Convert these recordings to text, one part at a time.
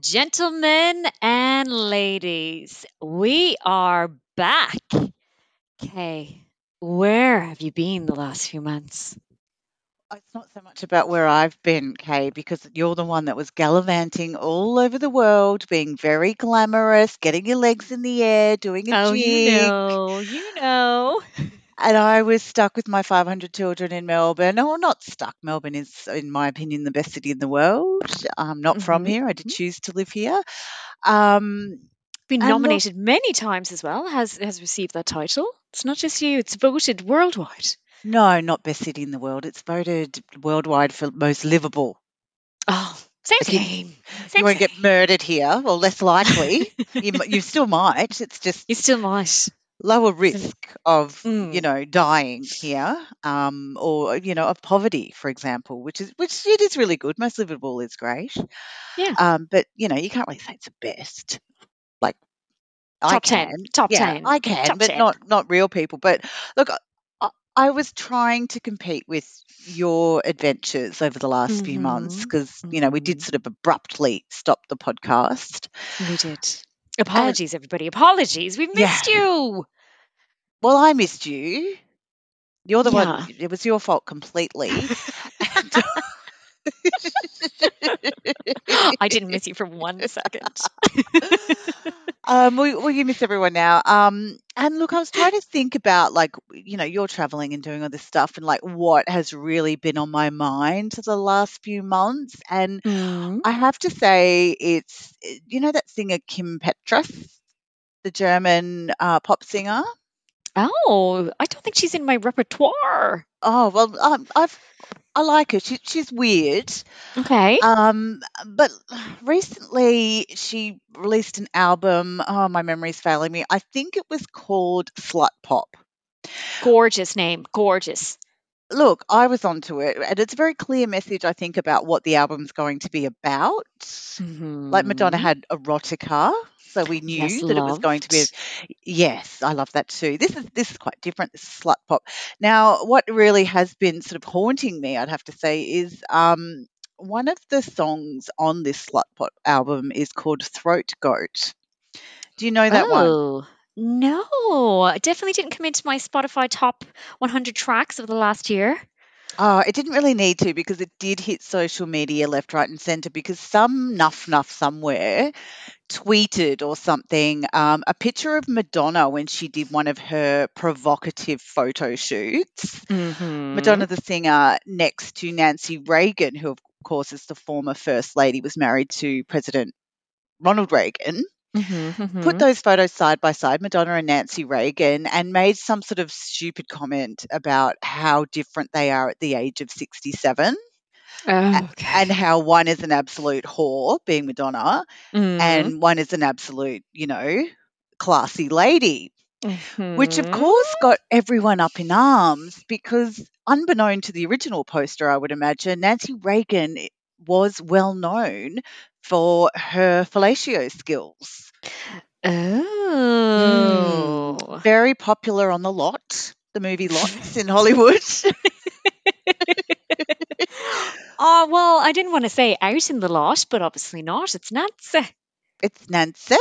Gentlemen and ladies, we are back. Kay, where have you been the last few months? Uh, it's not so much about where I've been, Kay, because you're the one that was gallivanting all over the world, being very glamorous, getting your legs in the air, doing a Oh, jig. you know, you know. And I was stuck with my 500 children in Melbourne. Or not stuck. Melbourne is, in my opinion, the best city in the world. I'm not from Mhm, here. I did mhm. choose to live here. Um, Been And look- nominated many times as well. Has has received that title. It's not just you. It's voted worldwide. no, not best city in the world. It's voted worldwide for most livable. Oh, same you- same. You won't get murdered here, or less likely. you, you still might. It's just You still might. Lower risk of you Mm. know dying here um or you know of poverty for example which is which it is really good most livable is great Yeah. um but you know you can't really say it's the best like i Top can 10. Top yeah 10. i can Top but 10. not not real people but look I, I was trying to compete with your adventures over the last few months Mhm, because you know we did mhm. sort of abruptly stop the podcast We did. Apologies, everybody. Apologies. We Yeah. missed you. well i missed you you're the Yeah. one it was your fault completely I didn't miss you for one second. um, we, well, you miss everyone now. Um, and look, I was trying to think about like, you know, you're traveling and doing all this stuff, and like what has really been on my mind the last few months. And Mm. I have to say, it's you know that singer Kim Petras, the German uh, pop singer. Oh, I don't think she's in my repertoire. Oh well, um, I've I like her. She, she's weird. Okay. Um, but recently she released an album. Oh, my memory's failing me. I think it was called Slut Pop. Gorgeous name. Gorgeous. Look, I was onto it, and it's a very clear message, I think, about what the album's going to be about. Like Madonna Mhm. had erotica, so we knew Yes, that it was going to be. loved. Yes, I love that too. This is this is quite different. This is slut pop. Now, what really has been sort of haunting me, I'd have to say, is um, one of the songs on this slut pop album is called Throat Goat. Do you know that one? Oh, no. It definitely didn't come into my Spotify top 100 tracks of the last year. Oh, it didn't really need to because it did hit social media left, right, and centre because some nuff nuff somewhere tweeted or something um, a picture of Madonna when she did one of her provocative photo shoots. Mm-hmm. Madonna, the singer, next to Nancy Reagan, who, of course, is the former First Lady, was married to President Ronald Reagan. Mm-hmm, Put those photos side by side, Madonna and Nancy Reagan, and made some sort of stupid comment about how different they are at the age of 67 oh, okay. and how one is an absolute whore, being Madonna, Mhm. and one is an absolute, you know, classy lady. Which, of Mhm. course, got everyone up in arms because, unbeknown to the original poster, I would imagine, Nancy Reagan was well known for her fellatio skills. Oh. Mm, very popular on the lot, the movie lots in Hollywood. oh, well, I didn't want to say out in the lot, but obviously not. It's Nancy. it's Nancy.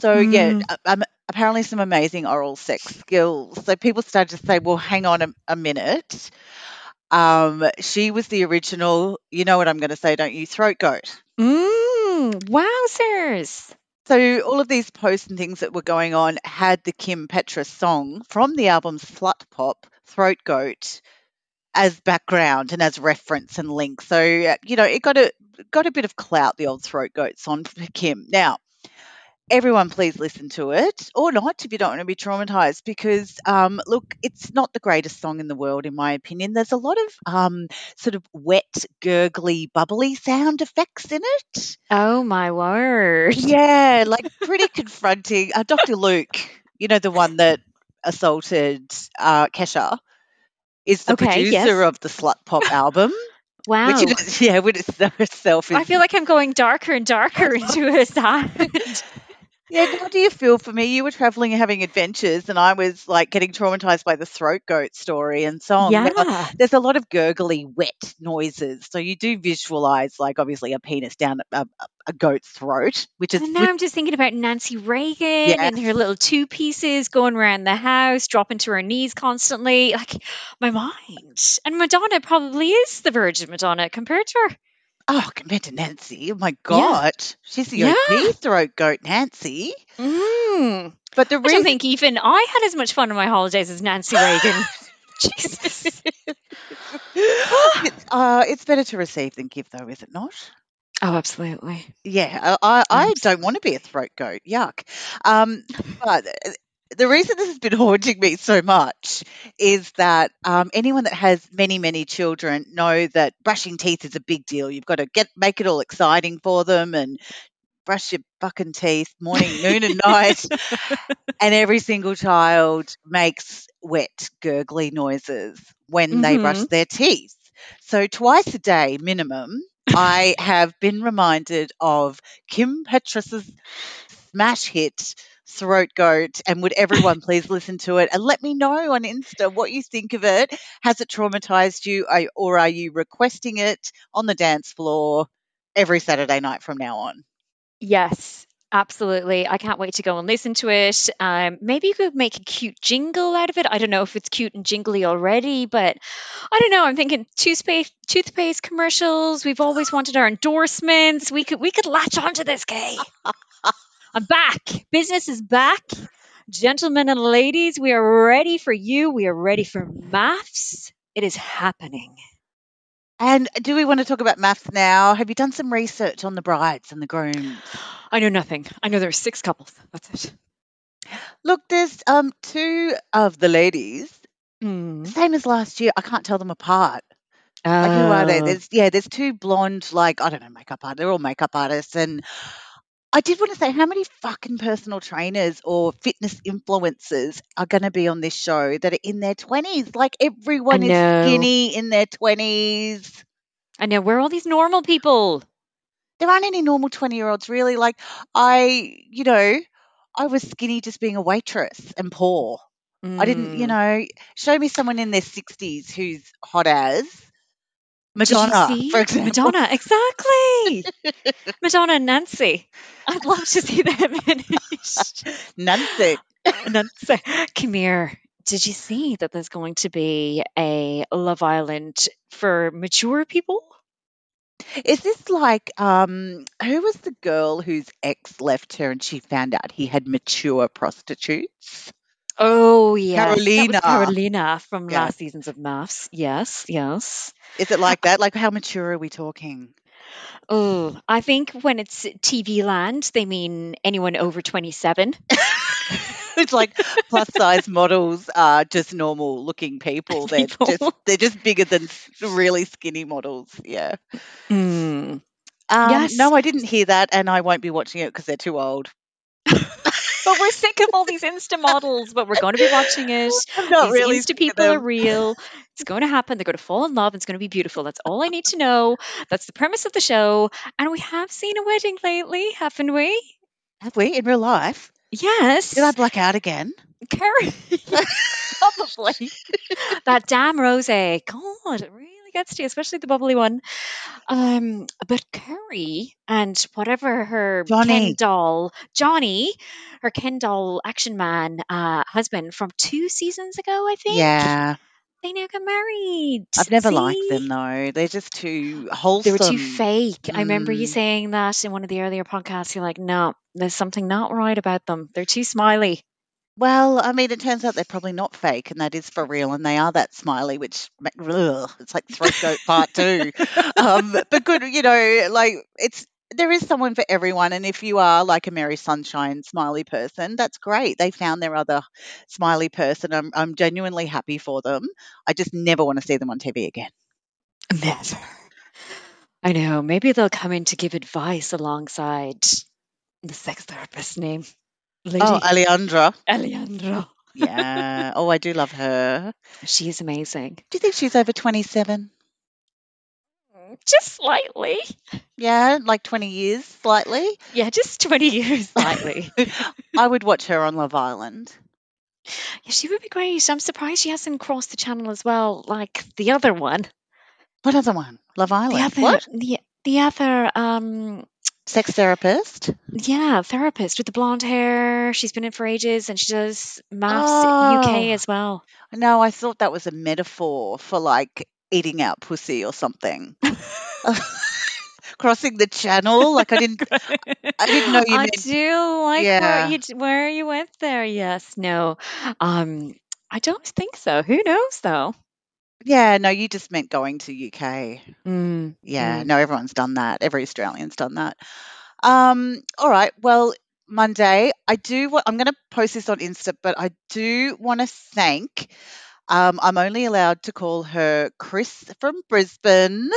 So, yeah, Mm. uh, um, apparently some amazing oral sex skills. So people started to say, well, hang on a, a minute. Um, she was the original, you know what I'm going to say, don't you? Throat goat. Mm, wowzers. So all of these posts and things that were going on had the Kim Petra song from the album Slut Pop, Throat Goat, as background and as reference and link. So uh, you know it got a got a bit of clout. The old Throat Goat song for Kim. Now, everyone, please listen to it or not if you don't want to be traumatized. Because um, look, it's not the greatest song in the world, in my opinion. There's a lot of um, sort of wet, gurgly, bubbly sound effects in it. Oh, my word. Yeah, like pretty confronting. Uh, Dr. Luke, you know, the one that assaulted uh, Kesha, is the Okay, producer yes. of the Slut Pop album. Wow. Which is, yeah, which is is. I feel like I'm going darker and darker into a side. Yeah, how do you feel for me? You were traveling and having adventures, and I was like getting traumatized by the throat goat story and song. Now, Yeah. there's a lot of gurgly, wet noises, so you do visualize, like, obviously a penis down a, a, a goat's throat, which is And now which, I'm just thinking about Nancy Reagan yeah. and her little two pieces going around the house, dropping to her knees constantly. Like my mind. And Madonna probably is the Virgin Madonna compared to her. Oh, compared to Nancy, oh my Yeah. god, she's the Yeah. OG throat goat, Nancy. Mm. But the I don't reason, think even I had as much fun on my holidays as Nancy Reagan. Jesus. It- uh, it's better to receive than give, though, is it not? Oh, absolutely. Yeah, I, I, I don't want to be a throat goat. Yuck. Um, but the reason this has been haunting me so much is that um, anyone that has many, many children know that brushing teeth is a big deal. You've got to get make it all exciting for them and brush your fucking teeth morning, noon, and night. And every single child makes wet, gurgly noises when they brush Mhm. their teeth. So twice a day minimum, I have been reminded of Kim Petras's smash hit Throat Goat. And would everyone please listen to it and let me know on Insta what you think of it? Has it traumatized you, or are you requesting it on the dance floor every Saturday night from now on? Yes, absolutely. I can't wait to go and listen to it. Um, maybe you could make a cute jingle out of it. I don't know if it's cute and jingly already, but I don't know. I'm thinking toothpaste toothpaste commercials. We've always wanted our endorsements. We could we could latch onto this, Kay. I'm back. Business is back. Gentlemen and ladies, we are ready for you. We are ready for MAFS. It is happening. And do we want to talk about MAFS now? Have you done some research on the brides and the grooms? I know nothing. I know there are six couples. That's it. Look, there's um two of the ladies, Mm. same as last year. I can't tell them apart. Like who are they? Oh. There's yeah, there's two blonde, like I don't know, makeup artists. They're all makeup artists, and I did want to say how many fucking personal trainers or fitness influencers are going to be on this show that are in their twenties? Like everyone is skinny in their twenties. I know. Where are all these normal people? There aren't any normal twenty year olds really. Like I, you know, I was skinny just being a waitress and poor. I didn't, you Mm. know, show me someone in their 60s who's hot as Madonna, for example. Madonna? Exactly. Madonna and Nancy. I'd love to see them finished. Nancy. Nancy, come here. Did you see that there's going to be a Love Island for mature people? Is this like, um, who was the girl whose ex left her and she found out he had mature prostitutes? Oh yes, that was Carolina. Carolina from Yeah. last seasons of MAFS. Yes, yes. Is it like that? Like, how mature are we talking? Oh, I think when it's TV land, they mean anyone over 27 it's like plus size models are just normal looking people. They're just people. they're just bigger than s- really skinny models. Yeah. Mm. Um, Yes. no, I didn't hear that, and I won't be watching it because they're too old. But we're sick of all these Insta models, but we're going to be watching it. I'm not These really Insta people are real. It's going to happen. They're going to fall in love. It's going to be beautiful. That's all I need to know. That's the premise of the show. And we have seen a wedding lately, haven't we? Have we in real life? Yes. Did I black out again? Carrie. Probably. that damn rose. God, really gets to you, especially the bubbly one. Um, but Carrie and whatever her Ken Johnny. doll, Johnny, her Ken doll action man uh, husband from two seasons ago, I think. Yeah. They now got married. I've never liked them though. They're just too wholesome. They were too fake. I remember you Mm. saying that in one of the earlier podcasts. You're like, no, there's something not right about them. They're too smiley. Well, I mean, it turns out they're probably not fake, and that is for real, and they are that smiley, which ugh, it's like throat goat part two. Um, but good, you know, like it's there is someone for everyone, and if you are like a Mary Sunshine smiley person, that's great. They found their other smiley person. I'm I'm genuinely happy for them. I just never want to see them on TV again. Never. I know. Maybe they'll come in to give advice alongside the sex therapist name, Lady Oh, Alejandra. Alejandra. Yeah. oh, I do love her. She is amazing. Do you think she's over 27? just slightly. Yeah, like 20 years, slightly. Yeah, just 20 years slightly. I would watch her on Love Island. Yeah, she would be great. I'm surprised she hasn't crossed the channel as well, like the other one. What other one? Love Island. The other, what? The, the other, um, Sex therapist? yeah, therapist with the blonde hair. She's been in for ages, and she does MAFS Oh. UK as well. No, I thought that was a metaphor for like eating out pussy or something. Crossing the channel, like I didn't. I didn't know you I meant- do like Yeah. where you where you went there. Yes, no, um, I don't think so. Who knows though? Yeah, no, you just meant going to UK. Mm, Yeah, Mm. no, everyone's done that. Every Australian's done that. Um, all right. Well, Monday, I do. wa- I'm going to post this on Insta, but I do want to thank. Um, I'm only allowed to call her Chris from Brisbane,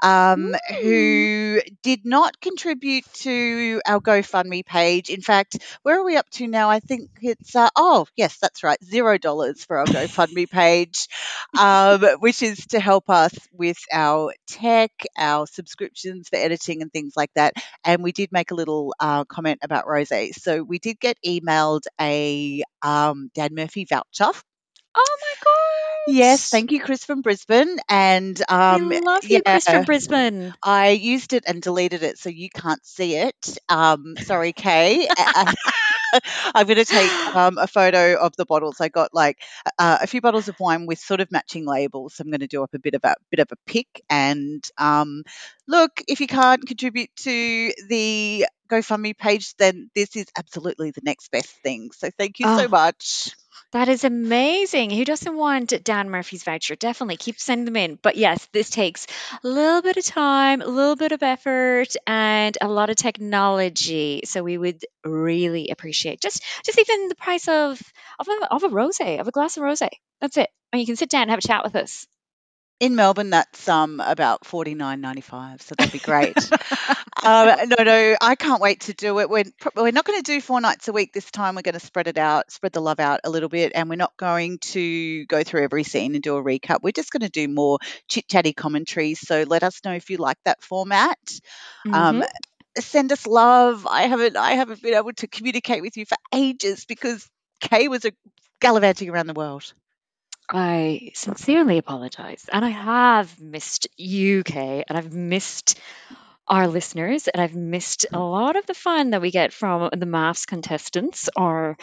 um, who did not contribute to our GoFundMe page. In fact, where are we up to now? I think it's uh, oh yes, that's right, zero dollars for our GoFundMe page um, which is to help us with our tech, our subscriptions for editing and things like that. And we did make a little uh, comment about Rose. So we did get emailed a um, Dan Murphy voucher. Oh my god! Yes, thank you, Chris from Brisbane. And um, we love you, Chris from Brisbane. I used it and deleted it, so you can't see it. Um, sorry, Kay. I'm going to take um, a photo of the bottles. I got like uh, a few bottles of wine with sort of matching labels. So I'm going to do up a bit of a bit of a pick. And um, look, if you can't contribute to the GoFundMe page, then this is absolutely the next best thing. So thank you so Oh. much. That is amazing. Who doesn't want Dan Murphy's voucher? Definitely keep sending them in. But yes, this takes a little bit of time, a little bit of effort, and a lot of technology. So we would really appreciate just just even the price of of a, of a rosé, of a glass of rosé. That's it. And you can sit down and have a chat with us. In Melbourne, that's um, about forty nine ninety five, so that'd be great. um, no, no, I can't wait to do it. We're we're not going to do four nights a week this time. We're going to spread it out, spread the love out a little bit, and we're not going to go through every scene and do a recap. We're just going to do more chit chatty commentaries. So let us know if you like that format. Um, Mhm. send us love. I haven't I haven't been able to communicate with you for ages because Kay was a gallivanting around the world. I sincerely apologize. And I have missed UK and I've missed our listeners and I've missed a lot of the fun that we get from the MAFS contestants or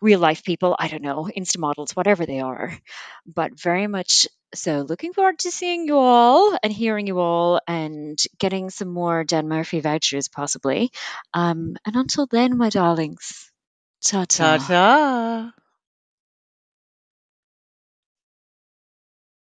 real life people. I don't know, Insta models, whatever they are. But very much so looking forward to seeing you all and hearing you all and getting some more Dan Murphy vouchers possibly. Um, and until then, my darlings, ta Ta ta.